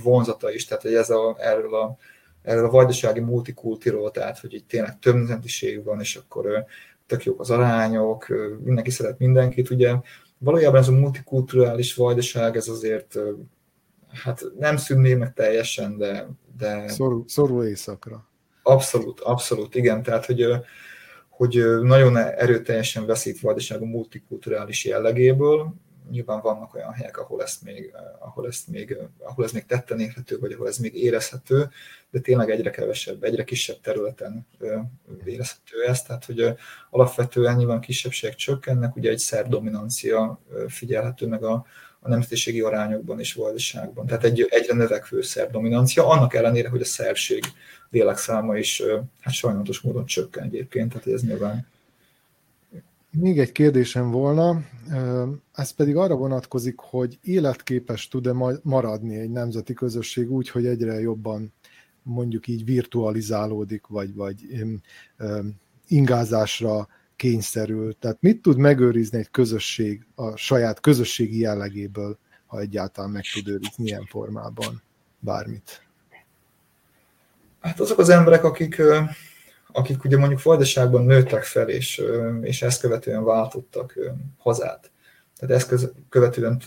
S2: vonzata is, tehát hogy ez a, erről a erről a vajdasági multikultiról, tehát hogy itt tényleg több nemzetiség van, és akkor tök jók az arányok, mindenki szeret mindenkit, ugye valójában ez a multikulturális vajdaság, ez azért hát nem szűnné meg teljesen, de... de
S1: szorul, szorul éjszakra.
S2: Abszolút, abszolút, igen. Tehát, hogy, hogy nagyon erőteljesen veszít vajdaság a multikulturális jellegéből. Nyilván vannak olyan helyek, ahol ezt még, ahol ezt még, ahol ez még tetten érhető, vagy ahol ez még érezhető, de tényleg egyre kevesebb, egyre kisebb területen érezhető ez. Tehát, hogy alapvetően nyilván kisebbségek csökkennek, ugye egy szerb dominancia figyelhető meg a, a nemzetiségi arányokban és vajdaságban. Tehát egy, egyre növekvő szerb dominancia, annak ellenére, hogy a szerbség lélekszáma is hát sajnálatos módon csökken egyébként, tehát ez nyilván
S1: még egy kérdésem volna, ez pedig arra vonatkozik, hogy életképes tud-e maradni egy nemzeti közösség úgy, hogy egyre jobban mondjuk így virtualizálódik, vagy, vagy ingázásra kényszerül. Tehát mit tud megőrizni egy közösség a saját közösségi jellegéből, ha egyáltalán meg tud őrizni ilyen formában bármit?
S2: Hát azok az emberek, akik, akik ugye mondjuk vajdaságban nőttek fel, és, és ezt követően váltottak hazát. Tehát ezt követően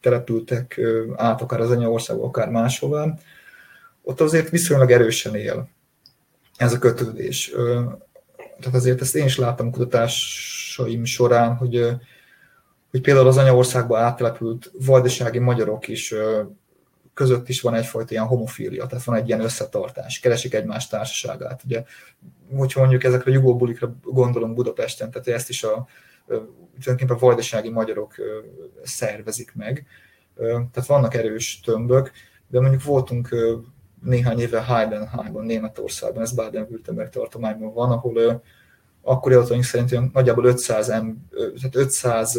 S2: települtek át akár az anyaországba, akár máshová, ott azért viszonylag erősen él ez a kötődés tehát azért ezt én is láttam kutatásaim során, hogy, hogy például az anyaországba áttelepült vajdasági magyarok is között is van egyfajta ilyen homofília, tehát van egy ilyen összetartás, keresik egymás társaságát. Ugye, hogyha mondjuk ezekre a jugóbulikra gondolom Budapesten, tehát ezt is a tulajdonképpen vajdasági magyarok szervezik meg. Tehát vannak erős tömbök, de mondjuk voltunk néhány éve Heidenheimban, Németországban, ez Baden-Württemberg tartományban van, ahol akkori adataink szerint nagyjából 500, em, tehát 500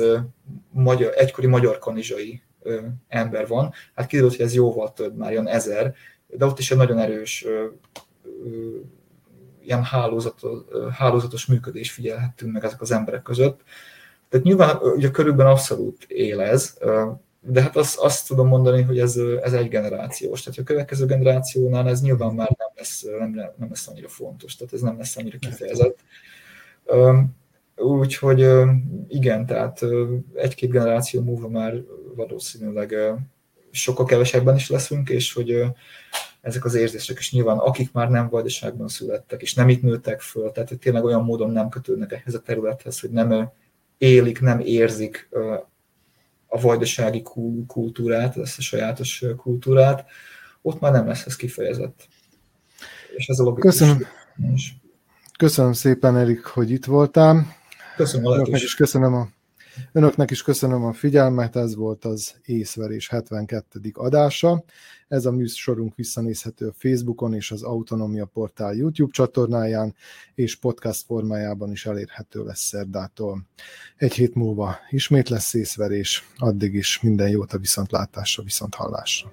S2: magyar, egykori magyar kanizsai ember van. Hát kiderült, hogy ez jóval több, már ilyen ezer, de ott is egy nagyon erős ilyen hálózatos, hálózatos működés figyelhettünk meg ezek az emberek között. Tehát nyilván ugye körülben abszolút él ez, de hát azt, azt tudom mondani, hogy ez, ez egy generációs. Tehát a következő generációnál ez nyilván már nem lesz, nem, nem lesz annyira fontos, tehát ez nem lesz annyira kifejezett. Úgyhogy igen, tehát egy-két generáció múlva már valószínűleg sokkal kevesebben is leszünk, és hogy ezek az érzések is nyilván, akik már nem vajdaságban születtek, és nem itt nőttek föl, tehát hogy tényleg olyan módon nem kötődnek ehhez a területhez, hogy nem élik, nem érzik a vajdasági kultúrát, ezt a sajátos kultúrát, ott már nem lesz ez kifejezett.
S1: És ez a logikus. Köszönöm. Is. Köszönöm szépen, Erik, hogy itt voltál.
S2: Köszönöm a
S1: Önöknek is köszönöm a, önöknek is köszönöm a figyelmet, ez volt az észverés 72. adása. Ez a műsorunk visszanézhető a Facebookon és az Autonomia Portál YouTube csatornáján, és podcast formájában is elérhető lesz szerdától. Egy hét múlva ismét lesz észverés, addig is minden jót a viszontlátásra, viszonthallásra.